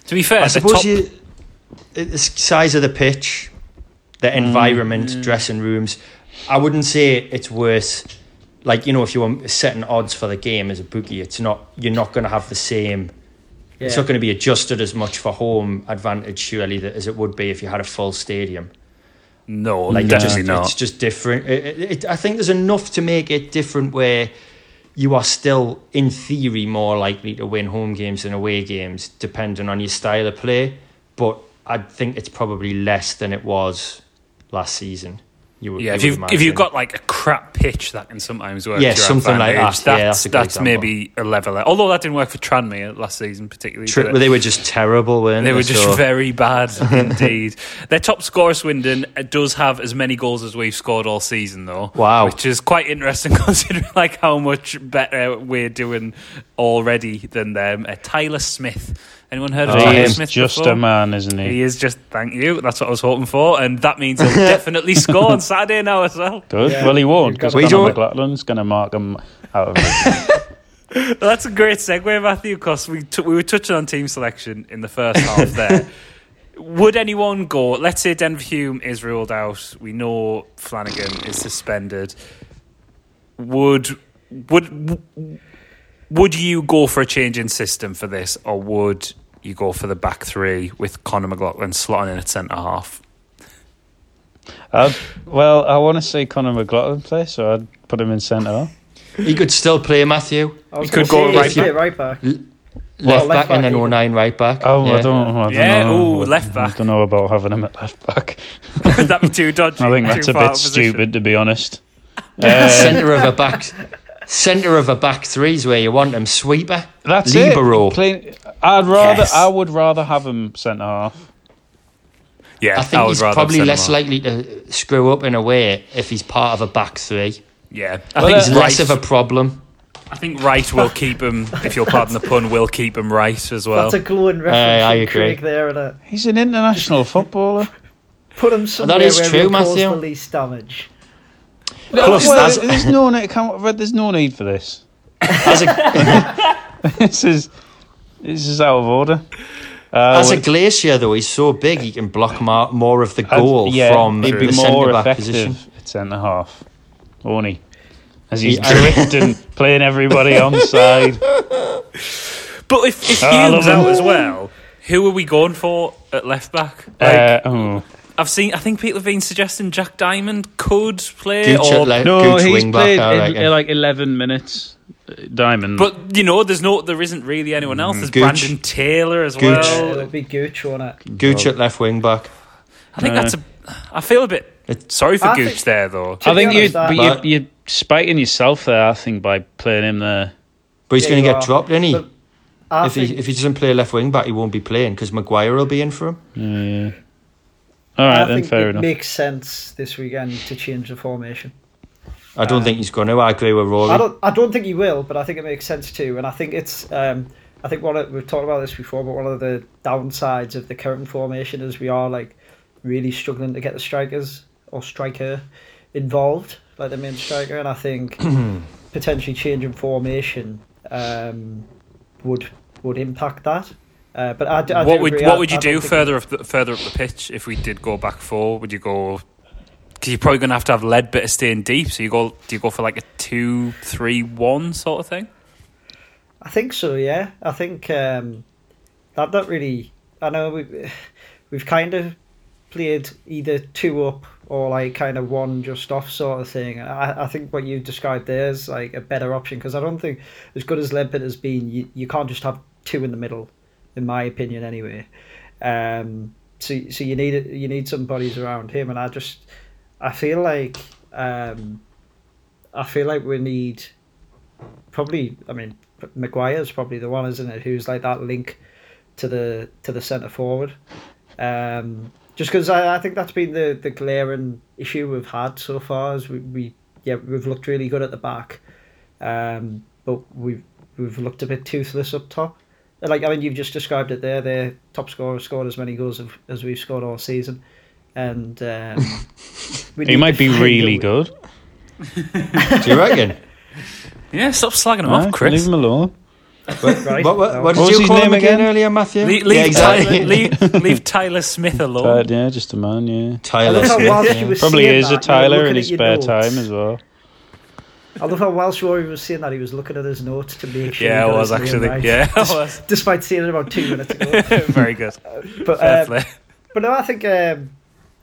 To be fair, I the suppose top, you, the size of the pitch, the mm, environment, dressing rooms. I wouldn't say it's worth. Like you know, if you were setting odds for the game as a bookie, it's not. You're not going to have the same. Yeah. It's not going to be adjusted as much for home advantage, surely, that, as it would be if you had a full stadium. no, Like like it's definitely just, not. it's just different. It, it, it, I think there's enough to make it different where you are still, in theory, more likely to win home games than away games, depending on your style of play. But I think it's probably less than it was last season. You would, Yeah, you if you've if you've got like a crap pitch, that can sometimes work. Yeah, something like that. Yeah, That's that's that's maybe a level. Although that didn't work for Tranmere last season, particularly. Tri- did it? well, they were just terrible, weren't They they? were just So- very bad indeed. Their top scorer, Swindon, uh, does have as many goals as we've scored all season, though. Wow. which is quite interesting considering like how much better we're doing already than them. Uh, Tyler Smith. Anyone heard of he Tyler Smith? just before? a man, isn't he? He is just. Thank you. That's what I was hoping for, and that means he'll definitely score on Saturday now as well. Good. Yeah, well, he won't because to- Conor We don't- McLaughlin's going to mark him out of it. That's a great segue, Matthew, because we t- we were touching on team selection in the first half there. Would anyone go? Let's say Denver Hume is ruled out. We know Flanagan is suspended. Would would would you go for a change in system for this, or would you go for the back three with Conor McLaughlin slotting in at centre half? I'd, well, I want to see Conor McLaughlin play, so I'd put him in centre. He could still play Matthew. He could go say, right yeah, back. right back. Left, left back, and then even. O'Nien right back. Oh, yeah. I don't, I don't Yeah, know. ooh, left back. I don't know about having him at left back. Would that be too dodgy? I think that's a bit out position? stupid, to be honest. Uh, Centre of a back. Centre of a back three is where you want him. Sweeper. that's Libero. it. Clean. I'd rather. Yes. I would rather have him centre half. Yeah, I think would he's rather probably less centre likely to screw up in a way if he's part of a back three. Yeah, I Well, think He's uh, less right. of a problem. I think right will keep him. If you'll pardon the pun, will keep him right as well. That's a glowing reference I agree. Craig there, and uh, He's an international footballer. put him somewhere is where true, he'll cause Matthew. the least damage. Plus, well, as- there's no need. Come, there's no need for this. As a, this is this is out of order. Uh, as a glacier, though, he's so big he can block more, more of the I'd- goal yeah, from he'd be the more centre back effective position. at centre half, won't he? As he's He- drifting, playing everybody on the side. But if, if Oh, I Hume's out as well, who are we going for at left back? Like, Uh, oh. I've seen. I think people have been suggesting Jack Diamond could play, Gooch or le- No, Gooch he's wing back, played I in, reckon. like 11 minutes. uh, Diamond. but you know, there's no, there isn't really anyone else. There's Gooch. Brandon Taylor as Gooch. Uh, well. it'll be Gooch on it. Gooch at left wing back. I think Uh, that's a. I feel a bit It- sorry for I Gooch think- there though. I think you, honest, but But- you, you're spiking yourself there. I think by playing him there. But he's Yeah, going to get are. dropped, isn't he? But if think, he if he doesn't play left wing back, he won't be playing because Maguire will be in for him. Yeah. All right, I then think fair it enough. makes sense this weekend to change the formation. I don't Um, think he's going to. I agree with Rory. I don't. I don't think he will, but I think it makes sense too. And I think it's. Um, I think one of, we've talked about this before, but one of the downsides of the current formation is we are like really struggling to get the strikers or striker involved, like the main striker. And I think potentially changing formation um, would would impact that. Uh, but I, d- I what would agree, what I- would you do further up the, further up the pitch if we did go back four? Would you go? Because you're probably going to have to have Leadbitter staying deep. So you go. Do you go for like a two, three, one sort of thing? I think so. Yeah, I think um, that that really. I know we we've kind of played either two up or like kind of one just off sort of thing. I, I think what you described there is like a better option because I don't think as good as Leadbitter has been, you, you can't just have two in the middle, in my opinion anyway. Um, so so you need you need some bodies around him, and I just I feel like um, I feel like we need probably. I mean, Maguire's probably the one, isn't it? Who's like that link to the to the centre forward. Um, just because I, I think that's been the, the glaring issue we've had so far is we, we yeah we've looked really good at the back, um, but we've we've looked a bit toothless up top. Like I mean, you've just described it there. Their top scorer scored as many goals of, as we've scored all season, and um, He might be really way- good. Do you reckon? Yeah, stop slagging him Right, off, Chris. Leave him alone. what, Right. what, what, what did What was you his call him name again, again? earlier, Matthew? Le- leave, yeah, exactly. Tyler, leave, leave Tyler Smith alone. But, yeah, just a man. Yeah, I Tyler Smith. yeah. probably is that, a you Tyler in his spare notes. time as well. I love how whilst Rory was saying that, he was looking at his notes to make sure. yeah, he I was actually. right. Yeah, I was. Despite seeing it about two minutes ago. Very good. But um, but no, I think um,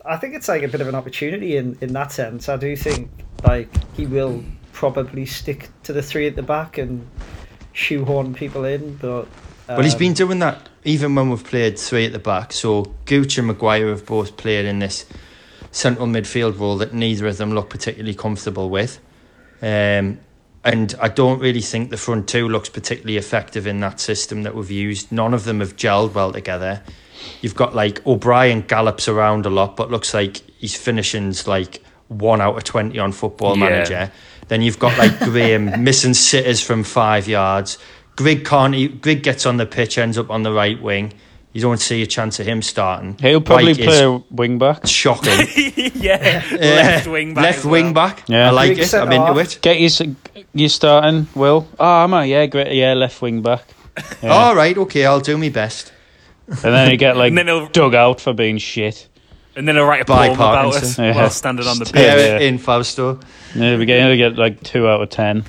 I think it's like a bit of an opportunity in in that sense. I do think like he will probably stick to the three at the back and shoehorn people in, but. Well, he's been doing that even when we've played three at the back. So Gooch and Maguire have both played in this central midfield role that neither of them look particularly comfortable with. Um, and I don't really think the front two looks particularly effective in that system that we've used. None of them have gelled well together. You've got like O'Brien gallops around a lot, but looks like he's finishing's like one out of 20 on football Yeah. manager. Then you've got like Graham missing sitters from five yards. Greg can't. Greg gets on the pitch, ends up on the right wing. You don't see a chance of him starting. He'll probably White is play wing back. shocking. yeah, left wing back. Left as wing well. back. Yeah. I like it. I'm centre into it. Get you, you starting, Will. Oh, am I? Yeah, great. Yeah, left wing back. Yeah. All right, okay, I'll do my best. And then you get like And then he'll- dug out for being shit. And then I'll write a By poem about us Yeah. while standing on the pitch. Yeah, yeah. in Fausto. Yeah, we get, you get like two out of ten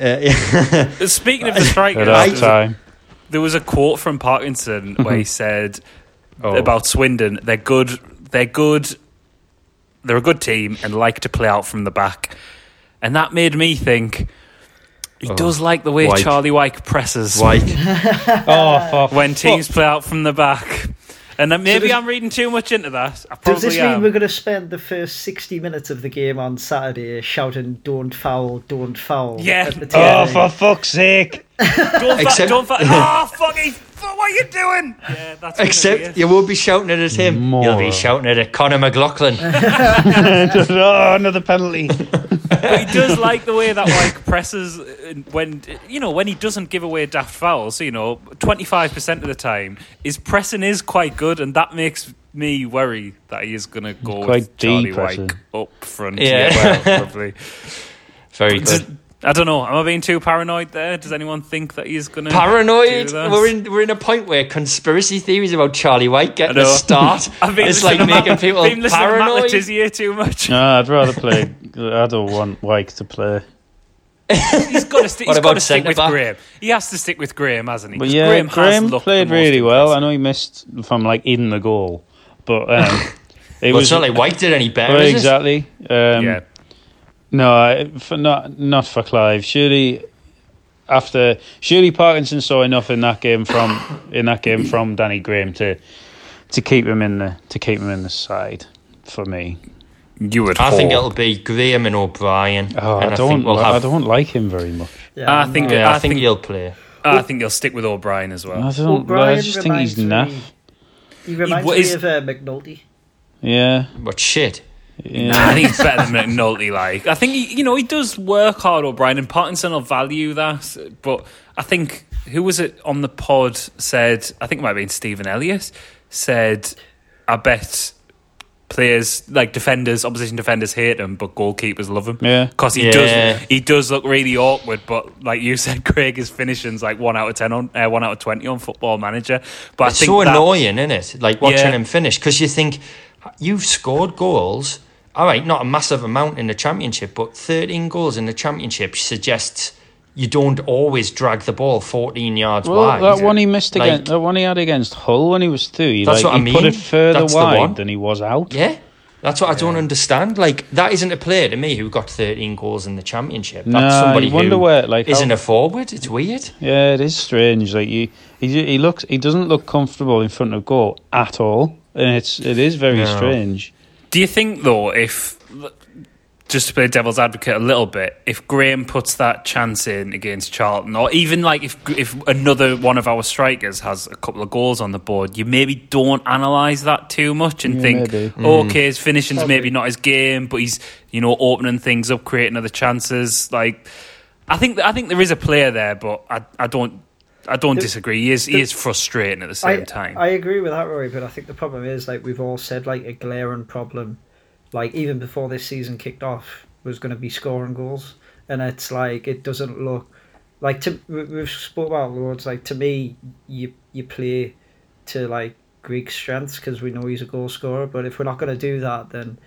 Uh, yeah. Speaking of the at strikers, half time. There was a quote from Parkinson mm-hmm. where he said Oh. about Swindon, they're good, they're good, they're a good team and like to play out from the back. And that made me think he Oh, does like the way Wyke. Charlie Wyke presses White. Oh, when teams play out from the back. And then maybe does- I'm reading too much into that. I Does probably this mean am. we're going to spend the first 60 minutes of the game on Saturday shouting, don't foul, don't foul? Yeah. At the Oh, for fuck's sake! Don't fa- Except- don't fa- oh, fucking, what are you doing? Yeah, that's Except you won't be shouting it at him. More. You'll be shouting it at Conor McLaughlin. oh, another penalty. But he does like the way that like presses uh, when you know when he doesn't give away daft fouls. You know, twenty five percent of the time his pressing is quite good, and that makes me worry that he is going to go Quite with Charlie deep. Wyke up front. Yeah. Yeah, well, probably. Very Does- good. I don't know. Am I being too paranoid there? Does anyone think that he's going to Paranoid. We're in we're in a point where conspiracy theories about Charlie Wyke getting I a know. start. I've been it's like to Matt- making people been listening to Matt paranoid. Le Tissier too much. No, I'd rather play. I don't want White to play. He's got to, st- he's got to stick with centre-back? Graham. He has to stick with Graham, hasn't he? But 'Cause yeah, Graham, Graham, has played really well. I know he missed from like in the goal, but um, it Well, was it's not like White did any better. well, is it? exactly. Um, yeah. No, I- for not not for Clive. Surely after surely Parkinson saw enough in that game from in that game from Danny Graham to to keep him in the to keep him in the side for me. You would. I think it'll be Graham and O'Brien. Oh, and I don't think we'll have. I don't like him very much. Yeah, I I'm think- yeah, I, I think, think- he'll play. I think he'll stick with O'Brien as well. I don't. O'Brien I just think he's naff. me- He reminds what me is- of uh, McNulty. Yeah, But shit. Yeah. Nah, I think he's better than McNulty. Like, I think he, you know he does work hard, O'Brien, and Parkinson will value that. But I think who was it on the pod said? I think it might have been Stephen Elliott said, "I bet players like defenders, opposition defenders hate him, but goalkeepers love him." Yeah. because he Yeah. does he does look really awkward. But like you said, Craig, his finishing's like one out of ten on uh, one out of twenty on Football Manager. But It's I think so that, annoying, isn't it? Like watching Yeah. him finish because you think you've scored goals. All right, not a massive amount in the championship, but 13 goals in the championship suggests you don't always drag the ball 14 yards Well, wide. that one he missed Like- against that one he had against Hull when he was two. He, That's like, what I he put it further That's wide than he was out. Yeah, that's what I don't understand. Like that isn't a player to me who got 13 goals in the championship. That's Nah, somebody wonder who where, like, isn't how- a forward. It's weird. Yeah, it is strange. Like he, he, he looks, he doesn't look comfortable in front of goal at all, and it's it is very No. strange. Do you think though, if just to play devil's advocate a little bit, if Graham puts that chance in against Charlton, or even like if if another one of our strikers has a couple of goals on the board, you maybe don't analyse that too much and Yeah, think, maybe. okay, his finishing's Probably. maybe not his game, but he's you know opening things up, creating other chances. Like, I think I think there is a player there, but I I don't. I don't The- disagree. He is he is frustrating at the same I, time. I agree with that, Rory, but I think the problem is, like we've all said, like a glaring problem, like even before this season kicked off, was going to be scoring goals, and it's like it doesn't look like to we- we've spoke about loads. Like to me, you you play to like Grigg's strengths because we know he's a goal scorer, but if we're not going to do that, then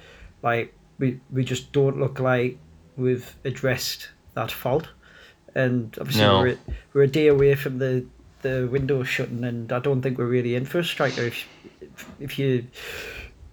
like we we just don't look like we've addressed that fault, and obviously No. we're we're a day away from the the window shutting, and I don't think we're really in for a striker. If if you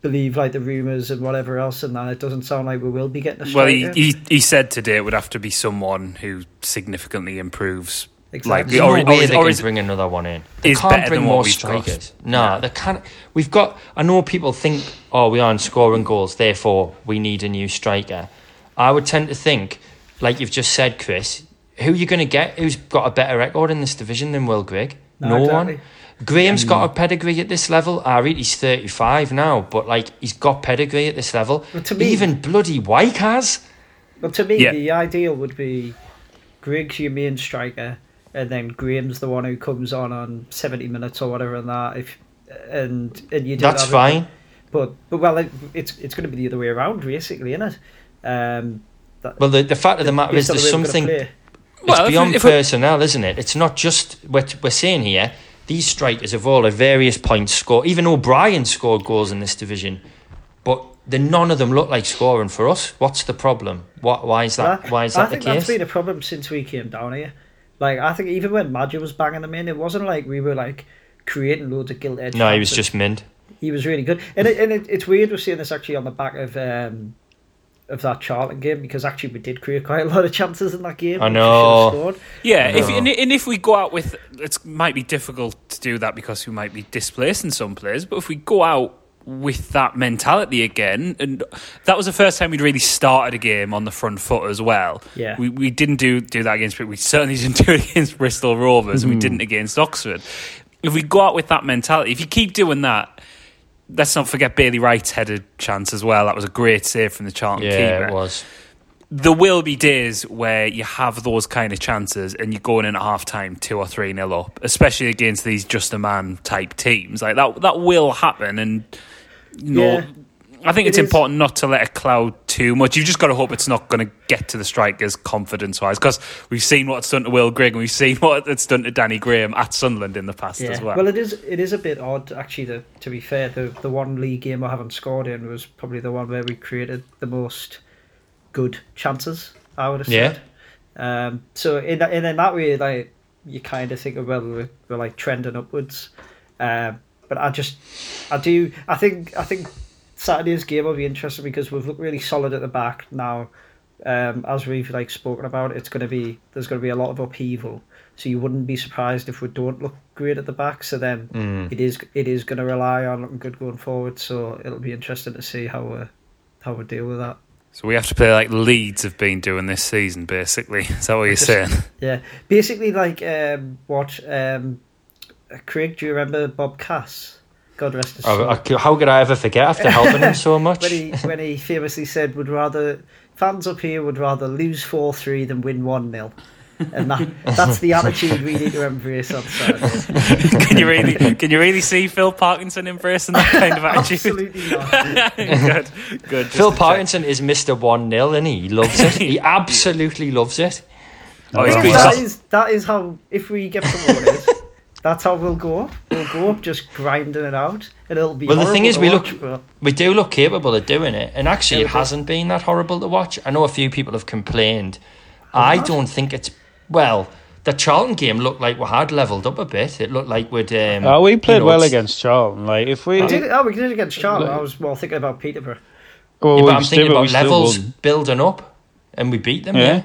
believe like the rumours and whatever else, and that it doesn't sound like we will be getting a Well, striker. he, he he said today it would have to be someone who significantly improves. Exactly. There's Like, or, no or way is, they or can is, bring another one in. They is can't bring more we've got. strikers. No, they can't. We've got. I know people think, oh, we aren't scoring goals, therefore we need a new striker. I would tend to think, like you've just said, Chris, who are you going to get? Who's got a better record in this division than Will Grigg? No, No, exactly. one. Graham's got a pedigree at this level. I read he's thirty-five now, but like he's got pedigree at this level. Well, to me- Even bloody White has. Well, to me, Yeah. the ideal would be Griggs your main striker, and then Graham's the one who comes on on seventy minutes or whatever, and that if and and you do That's fine. It, but but well, it, it's it's going to be the other way around, basically, isn't it? Um, that, well, the the fact of the matter is, there's something. It's beyond if, if personnel, isn't it? It's not just what we're saying here. These strikers have all at various points scored. Even O'Brien scored goals in this division, but the, none of them look like scoring for us. What's the problem? What? Why is that? Why is that I think the case? that's been a problem since we came down here. Like I think even when Maja was banging them in, it wasn't like we were like creating loads of gilt edge. No, he was just mint. He was really good, and it, and it, it's weird we're seeing this actually on the back of um, of that Charlton game because actually we did create quite a lot of chances in that game. I know. Yeah, if and, and if we go out with it might be difficult to do that because we might be displacing some players, but if we go out with that mentality again. And that was the first time we'd really started a game on the front foot as well. Yeah. We, we didn't do, do that against We certainly didn't do it against Bristol Rovers, mm-hmm. and we didn't against Oxford. If we go out with that mentality, if you keep doing that, let's not forget Bailey Wright's headed chance as well. That was a great save from the Charlton yeah, keeper. Yeah, it was there will be days where you have those kind of chances and you're going in at half time two or three nil up, especially against these just a man type teams. Like that that will happen and you know yeah, I think it's it important not to let it cloud too much. You've just got to hope it's not going to get to the strikers confidence wise because we've seen what it's done to Will Grigg and we've seen what it's done to Danny Graham at Sunderland in the past yeah. as well. Well, it is it is a bit odd actually. To, to be fair, the the one league game I haven't scored in was probably the one where we created the most good chances. I would have said. Yeah. Um, so in in in that way, like you kind of think, well, we're, we're like trending upwards. Um, but I just, I do, I think, I think Saturday's game will be interesting because we've looked really solid at the back now. Um, as we've like spoken about, it's going to be there's going to be a lot of upheaval. So you wouldn't be surprised if we don't look great at the back. So then mm. it is it is going to rely on looking good going forward. So it'll be interesting to see how we how we deal with that. So we have to play like Leeds have been doing this season, basically. Is that what you're saying? Yeah, basically like um, what um, Craig. Do you remember Bob Cass? God rest his soul. How could I ever forget after helping him so much? when he when he famously said, "Would rather fans up here would rather lose four three than win one 0 and that that's the attitude we need to embrace on Saturday. can you really can you really see Phil Parkinson embracing that kind of attitude? Absolutely not. good, good. Phil Parkinson check. is Mister One 0 and he loves it. He absolutely loves it. Oh, that is that is how if we get promoted. That's how we'll go. We'll go up just grinding it out, and it'll be. Well, the thing is, we watch, look, but... we do look capable of doing it, and actually, it hasn't been that horrible to watch. I know a few people have complained. I don't think it's well, the Charlton game looked like we had levelled up a bit. It looked like we'd. Um, oh, we played you know, well against Charlton. Like if we, we did, oh, we did against Charlton. I was well thinking about Peterborough. Well, yeah, but I'm thinking about levels building up, and we beat them. Yeah, yeah,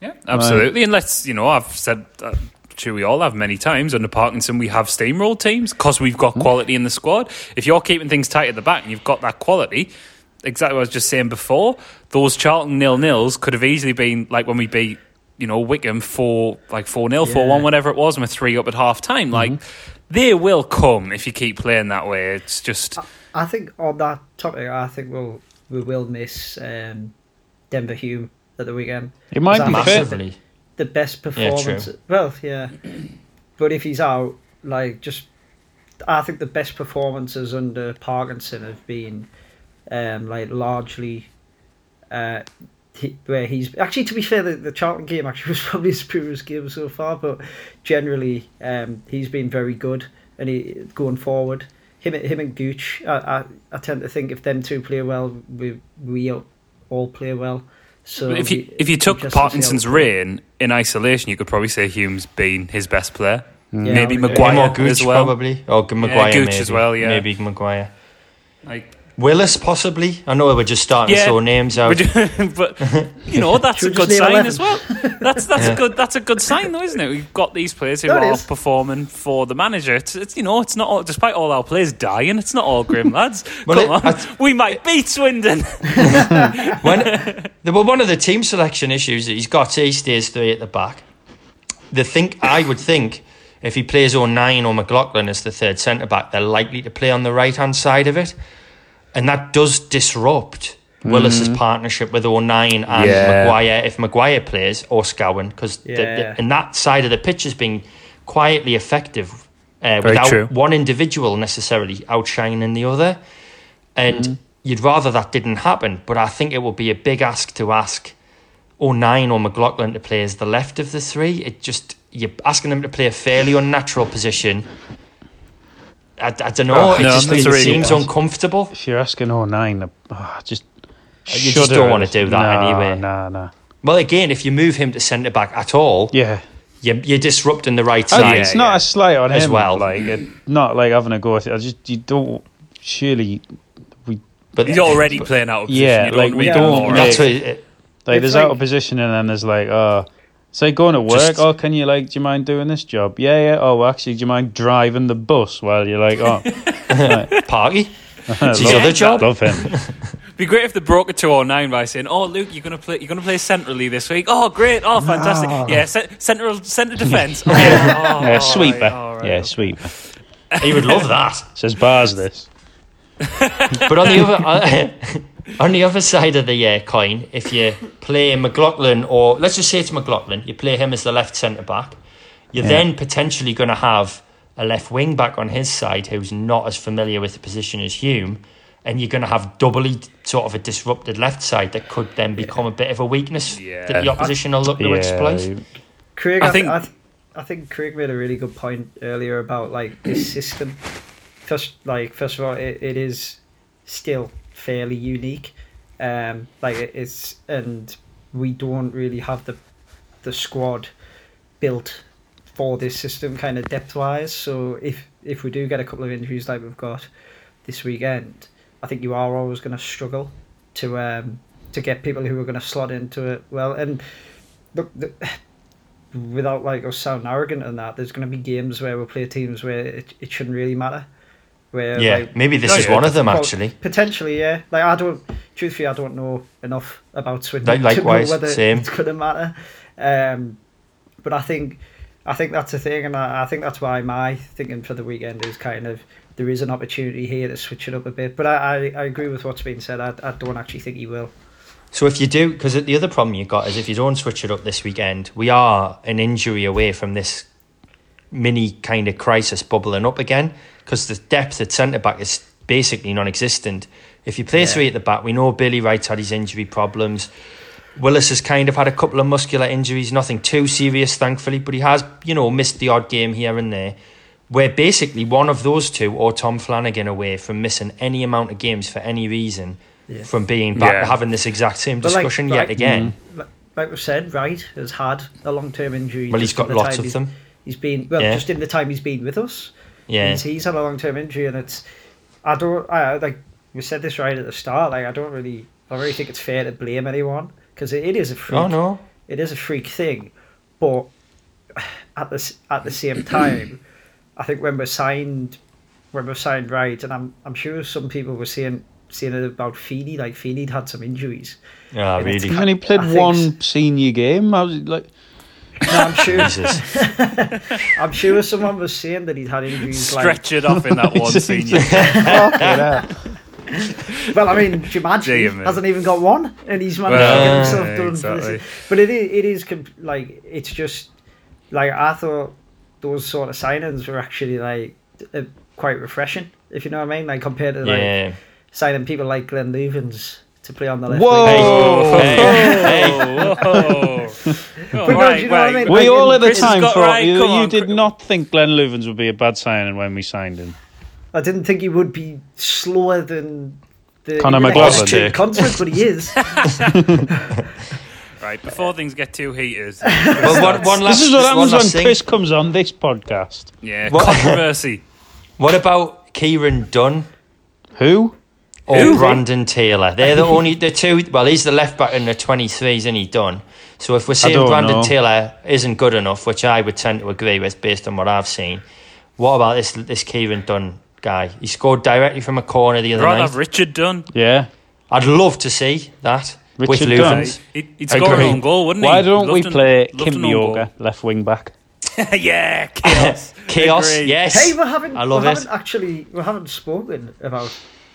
yeah absolutely. Right. And let's, you know, I've said. Uh, sure we all have many times under Parkinson we have steamrolled teams because we've got quality in the squad if you're keeping things tight at the back and you've got that quality exactly what I was just saying before those Charlton nil nils could have easily been like when we beat you know, Wycombe for like 4 0, 4 1, whatever it was, and we're 3 up at half time. Like, mm-hmm. they will come if you keep playing that way. It's just. I, I think on that topic, I think we'll, we will miss um, Denver Hume at the weekend. It might be massively. The, the best performance. Yeah, well, yeah. But if he's out, like, just. I think the best performances under Parkinson have been, um, like, largely uh, he, where he's actually to be fair the, the Charlton game actually was probably his purest game so far but generally um, he's been very good and he going forward him him and Gooch I, I, I tend to think if them two play well we we all play well so if you if you took Parkinson's reign in isolation you could probably say Hume's been his best player. Mm. Yeah, maybe Maguire or Gooch as well. probably. Or Maguire yeah, Gooch maybe. as well yeah. Maybe Maguire. Like Willis, possibly. I know we're just starting yeah, to throw names out, but you know that's a good sign 11? as well. That's that's yeah. a good that's a good sign, though, isn't it? We've got these players who are performing for the manager. It's, it's, you know it's not all, despite all our players dying, it's not all grim lads. well, Come it, on, I, we might beat Swindon. when well, one of the team selection issues that he's got, he stays three at the back. The think I would think if he plays O'Nien or McLaughlin as the third centre back, they're likely to play on the right hand side of it and that does disrupt Willis's partnership with O'Nien and Yeah. Maguire if Maguire plays or Scowen because Yeah. and that side of the pitch has been quietly effective uh, without true. one individual necessarily outshining the other. And you'd rather that didn't happen, but I think it would be a big ask to ask O'Nien or McLaughlin to play as the left of the three. It just you're asking them to play a fairly unnatural position. I, I don't know. Oh, it no, just that's it really seems good- uncomfortable. If you're asking O'Nien, uh, oh, just. You just don't wanna do that nah, anyway. Nah, nah. Well, again, if you move him to centre back at all, Yeah. you're, you're disrupting the right I- side. it's not yeah. a slight on him. As him. well. Like, it, not like having a go at it. I just, you don't. Surely. We. But He's already playing out of position. Yeah, you don't like, we it don't make- that's what it, Like, It's there's like- out of position, and then there's like, oh. It's like going to work. Just- oh, can you like? Do you mind doing this job? Yeah, yeah. Oh, well, actually, do you mind driving the bus while you're like, oh, party? love, his other job. love him. Be great if they broke it to O'Nien by saying, "Oh, Luke, you're gonna play. You're gonna play centrally this week. Oh, great. Oh, ah. fantastic. Yeah, ce- central centre defence. Oh, yeah, oh, Yeah, sweeper. all right. Yeah, sweeper. He would love that. Says bars this. But on the other uh, on the other side of the uh, coin, if you play McLaughlin or let's just say it's McLaughlin, you play him as the left centre back, you're Yeah. then potentially going to have a left wing back on his side who's not as familiar with the position as Hume, and you're going to have doubly sort of a disrupted left side that could then become a bit of a weakness Yeah. that the opposition will look to Yeah, exploit. Craig, I I, think think- I, th- I think Craig made a really good point earlier about like this system. First, like first of all, it, it is still fairly unique. Um, like it's and we don't really have the the squad built for this system kind of depth wise. So if if we do get a couple of injuries like we've got this weekend, I think you are always going to struggle to um to get people who are going to slot into it well. And look, the, without like us sounding arrogant and that, there's going to be games where we'll play teams where it, it shouldn't really matter. Where Yeah, like, maybe this Oh, is one of them actually. Potentially, yeah. Like I don't, truthfully, I don't know enough about Swindon Like- to know likewise, whether same. it's going to matter. Um, but I think, I think that's the thing, and I, I think that's why my thinking for the weekend is kind of there is an opportunity here to switch it up a bit. But I, I, I agree with what's been said. I, I don't actually think he will. So if you do, because the other problem you've got is if you don't switch it up this weekend, we are an injury away from this mini kind of crisis bubbling up again. Because the depth at centre back is basically non-existent. If you play Yeah. three at the back, we know Billy Wright's had his injury problems. Willis has kind of had a couple of muscular injuries, nothing too serious, thankfully, but he has, you know, missed the odd game here and there. We're basically one of those two or Tom Flanagan away from missing any amount of games for any reason Yeah. from being back Yeah. having this exact same But like- discussion like- yet again. Mm. Like- Like we said, Wright has had a long term injury. Well, he's just in got lots of them. He's been well, Yeah. just in the time he's been with us. Yeah, He's, he's had a long term injury, and it's I don't I like we said this right at the start. Like I don't really I really think it's fair to blame anyone because it, it is a oh, freak. oh no, It is a freak thing, but at the at the same time, I think when we signed when we signed right, and I'm I'm sure some people were saying saying it about Feeney. Like Feeney'd had some injuries. oh really? ki- He's only played one s- senior game. I was like, No, I'm sure. I'm sure someone was saying that he'd had injuries. Like, Stretch it off in that one senior. fucking well, I mean, Jumanji Dear hasn't even got one, and he's managed Well, to get himself yeah, done. exactly. But it is, it is com- like it's just like I thought those sort of signings were actually like uh, quite refreshing, if you know what I mean. Like compared to like Yeah. signing people like Glenn Loovens to play on the left. Whoa! wing. Hey, hey, Whoa, whoa. But no, you know what I mean? We all in at the Britain- time got thought right, you, come you did not think Glenn Loovens would be a bad signing when we signed him. I didn't think he would be slower than the Conor McLaughlin. Austrian concert, but he is. Right, before things get too heated. Well, one, one last, This is what happens when thing. Chris comes on this podcast. Yeah, What- controversy. What about Kieran Dunn Who? Or Who? Brandon Taylor? They're the only the two. Well, he's the left back in the twenty thhree, isn't he? Dunn. So if we're saying Brandon know. Taylor isn't good enough, which I would tend to agree with based on what I've seen, what about this this Kieran Dunn guy? He scored directly from a corner the other rather night. Richard Dunne. Yeah. I'd love to see that with Richard Dunne. Loovens. He'd, he'd score an own goal, wouldn't he? Why don't we Loved an- play loved Kim an own goal. Yoga, left wing back? yeah, chaos. Chaos, Agree. yes. Hey, we haven't, I love we it. haven't actually we haven't spoken about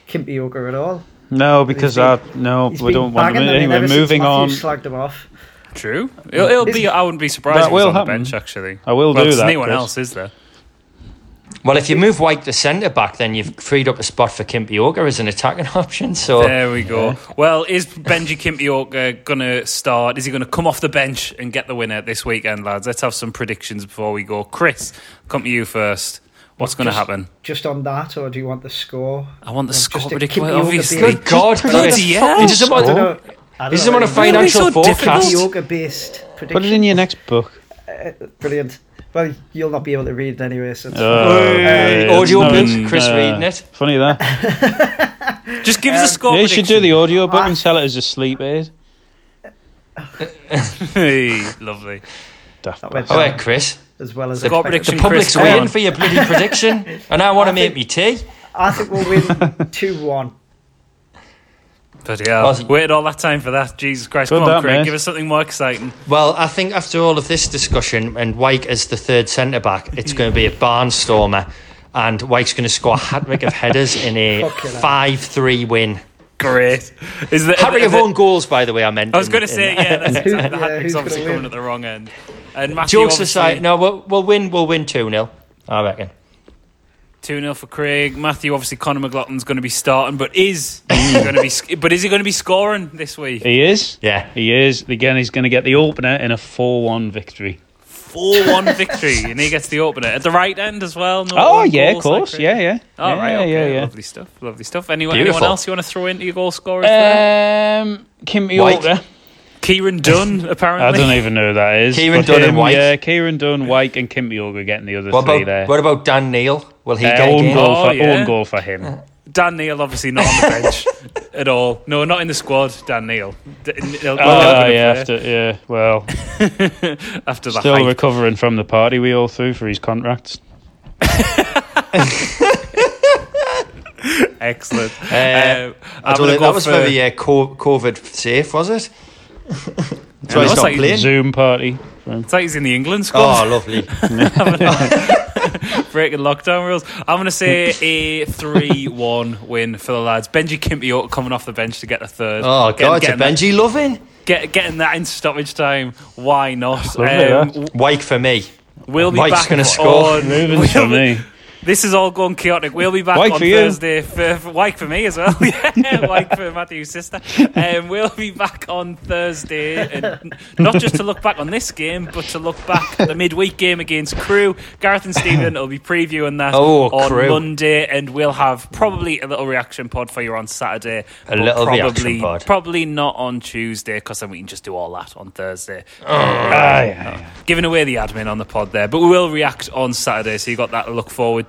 Kimpioka at all. No, because been- I no, we don't want banging them. them Anyway, moving on. Slagged him off. True. It'll, it'll be. I wouldn't be surprised That if he was will on the happen. bench. Actually, I will well, do there's that, anyone Chris. else, is there? Well, if you move White to centre back, then you've freed up a spot for Kimpioka as an attacking option. So There we go. Well, is Benji Kimpioka going to start? Is he going to come off the bench and get the winner this weekend, lads? Let's have some predictions before we go. Chris, come to you first. What's going to happen? Just on that, or do you want the score? I want the Just score to prediction, keep you obviously. updated. good God, Bloody Chris. hell. He doesn't I don't to. know. I don't He doesn't know want a Why are they financial so difficult? forecast. yoga based Put it prediction. in your next book. Brilliant. Well, you'll not be able to read it anyway, so it's Uh, audio no, book, Chris uh, reading it. Funny that. Just give us a score Yeah, you should do the audio book Ah. and sell it as a sleep aid. Hey, lovely. Daft That went All down right, Chris. As well as Score expected. prediction. The public's Chris, waiting on. for your bloody prediction, and I want to make me tea. I think we'll win 2 1. Bloody hell. Aussie. Waited all that time for that. Jesus Christ. Come on, that, Craig. mate. Give us something more exciting. Well, I think after all of this discussion and Wyke as the third centre back, it's going to be a barnstormer, and Wyke's going to score a hat trick of headers in a five-three win. Great. Is the, Hat trick of the- own goals, by the way. I meant. I was going to say, yeah, that's Who- exactly. The yeah, hat trick's who's obviously gonna coming at the wrong end. And Matthew, Jokes obviously, aside, no, we'll, we'll win. We'll win two 0 I reckon. 2 0 for Craig. Matthew, obviously, Conor McLaughlin's going to be starting, but is he going to be? But is he going to be scoring this week? He is. Yeah. He is. Again, he's going to get the opener in a 4 1 victory. 4 1 victory, and he gets the opener at the right end as well. No Oh, yeah, of goals like course. Craig. Yeah, yeah. All yeah, right, okay, yeah, yeah. lovely stuff, lovely stuff. Anyone, anyone else you want to throw into your goal scorers? Um, Kim White. Yorker. Kieran Dunn, apparently. I don't even know who that is. Kieran but Dunn and White. Yeah, Kieran Dunn, White, and Kim Yorker getting the other What three about there. what about Dan Neil? Will he Uh, get a own game? goal Oh, for yeah. own goal for him. Dan Neil, obviously not on the bench at all. No, not in the squad. Dan Neil. D- he'll- he'll Oh never yeah, after, yeah. Well, after the still hype. recovering from the party we all threw for his contracts. Excellent. Uh, Uh, I don't gonna think that was for- very uh, COVID safe, was it? That's why he's it's not like- playing. Zoom party. It's like he's in the England squad. Oh, lovely. breaking lockdown rules. I'm going to say a 3 1 win for the lads. Benji Kimpioka coming off the bench to get the third. Oh, Getting- God, it's a getting that- Benji loving. Get, getting that in stoppage time. Why not? Um, Lovely, w- Wyke for me. we'll be Mike's back gonna score. on- Moving for we'll- me. This is all going chaotic. We'll be back on for. Thursday. For, for for me as well. yeah, Wyke for Matthew's sister. Um, we'll be back on Thursday, and not just to look back on this game, but to look back at the midweek game against Crewe. Gareth and Stephen will be previewing that Oh, on Crewe. Monday, and we'll have probably a little reaction pod for you on Saturday. A little probably, reaction pod. Probably not on Tuesday, because then we can just do all that on Thursday. Ah, yeah, yeah. Giving away the admin on the pod there, but we will react on Saturday, so you got that to look forward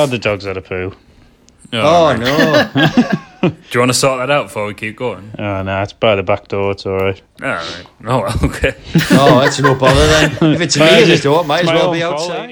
Oh, the dog's had a poo. Oh, oh no. Do you want to sort that out before we keep going? Oh no, it's by the back door. It's all right. All right. Oh, okay. oh, that's no bother then. If it's me at the door, it might as well own be fault. outside.